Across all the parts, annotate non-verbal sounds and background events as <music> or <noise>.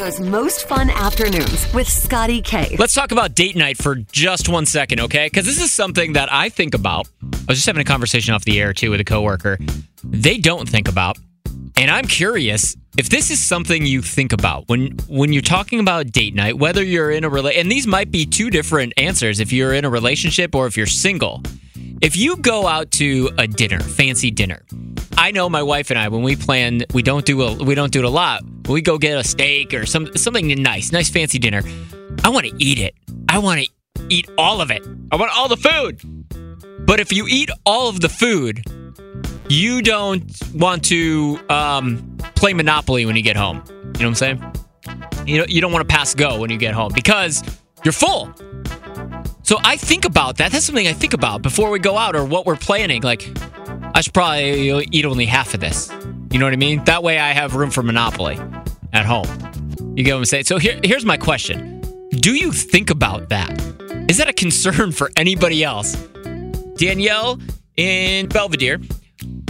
Chicago's most fun afternoons with Scotty K. Let's talk about date night for just one second, okay? Because this is something that I think about. I was just having a conversation off the air too with a coworker. They don't think about, and I'm curious if this is something you think about when when you're talking about date night. Whether you're in a rela- and these might be two different answers if you're in a relationship or if you're single. If you go out to a dinner, fancy dinner, I know my wife and I when we plan, we don't do a, we don't do it a lot. We go get a steak or some something nice, nice fancy dinner. I want to eat it. I want to eat all of it. I want all the food. But if you eat all of the food, you don't want to um, play Monopoly when you get home. You know what I'm saying? You know, you don't want to pass go when you get home because you're full. So I think about that. That's something I think about before we go out or what we're planning. Like, I should probably eat only half of this. You know what I mean? That way I have room for Monopoly at home. You get what I'm saying? So here, here's my question Do you think about that? Is that a concern <laughs> for anybody else? Danielle in Belvidere.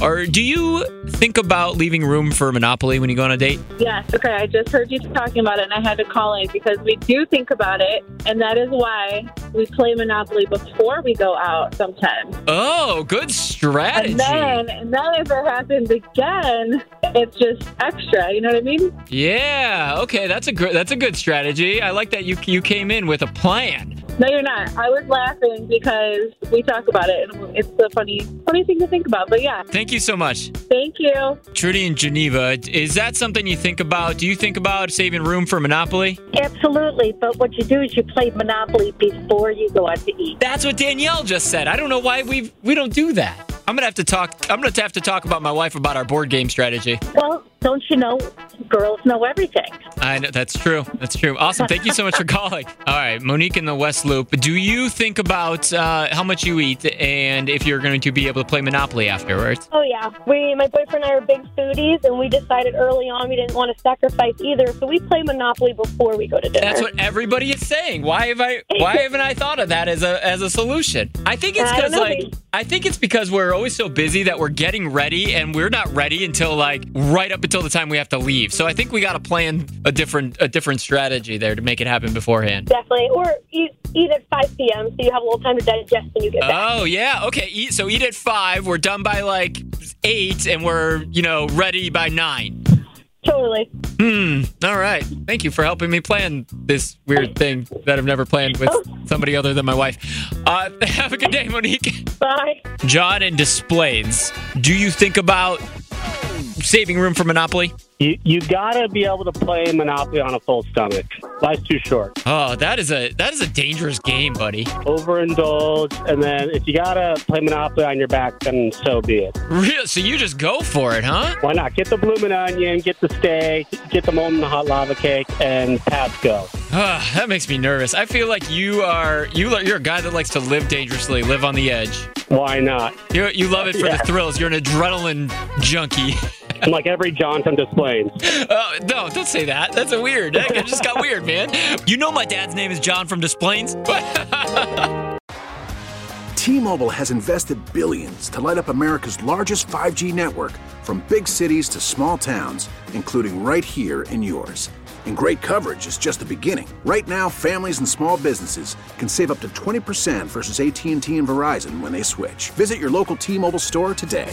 Or do you think about leaving room for Monopoly when you go on a date? Yes, okay. I just heard you talking about it and I had to call in because we do think about it. And that is why we play Monopoly before we go out sometimes. Oh, good strategy. And then, and then if it happens again, it's just extra. You know what I mean? Yeah. Okay, that's a good that's a good strategy. I like that you you came in with a plan. No, you're not. I was laughing because we talk about it and it's a funny, funny thing to think about. But yeah, Thank you so much. thank you. Trudy in Geneva, is that something you think about? Do you think about saving room for Monopoly? Absolutely, but what you do is you play Monopoly before you go out to eat. That's what Danielle just said. I don't know why we we don't do that. I'm gonna have to talk. I'm gonna have to talk about my wife about our board game strategy. Well, don't you know, girls know everything. I know that's true. That's true. Awesome. Thank you so much for <laughs> calling. All right, Monique in the West Loop. Do you think about uh, how much you eat and if you're going to be able to play Monopoly afterwards? Oh yeah, we my boyfriend and I are big foodies, and we decided early on we didn't want to sacrifice either, so we play Monopoly before we go to dinner. That's what everybody is saying. Why have I? Why <laughs> haven't I thought of that as a as a solution? I think it's because like. I think it's because we're always so busy that we're getting ready and we're not ready until like right up until the time we have to leave. So I think we got to plan a different a different strategy there to make it happen beforehand. Definitely, or eat, eat at 5 p.m. so you have a little time to digest when you get back. Oh yeah, okay. Eat so eat at five. We're done by like eight, and we're you know ready by nine. Totally. Hmm. All right. Thank you for helping me plan this weird thing that I've never planned with somebody other than my wife. Uh, <laughs> have a good day, Monique. Bye. John in Des Plaines. Do you think about saving room for Monopoly? You you gotta be able to play Monopoly on a full stomach. Life's too short. Oh, that is a that is a dangerous game, buddy. Overindulge, and then if you gotta play Monopoly on your back, then so be it. Real. So you just go for it, huh? Why not? Get the bloomin' onion, get the steak, get the molten hot lava cake, and pass go. Ah, that makes me nervous. I feel like you are you you're a guy that likes to live dangerously, live on the edge. Why not? You you love it for Yeah. the thrills. You're an adrenaline junkie. <laughs> I'm like every John from Des Plaines. Oh, uh, no, don't say that. That's a weird. That just got weird, man. You know my dad's name is John from Des Plaines. <laughs> T-Mobile has invested billions to light up America's largest 5G network from big cities to small towns, including right here in yours. And great coverage is just the beginning. Right now, families and small businesses can save up to 20% versus AT&T and Verizon when they switch. Visit your local T-Mobile store today.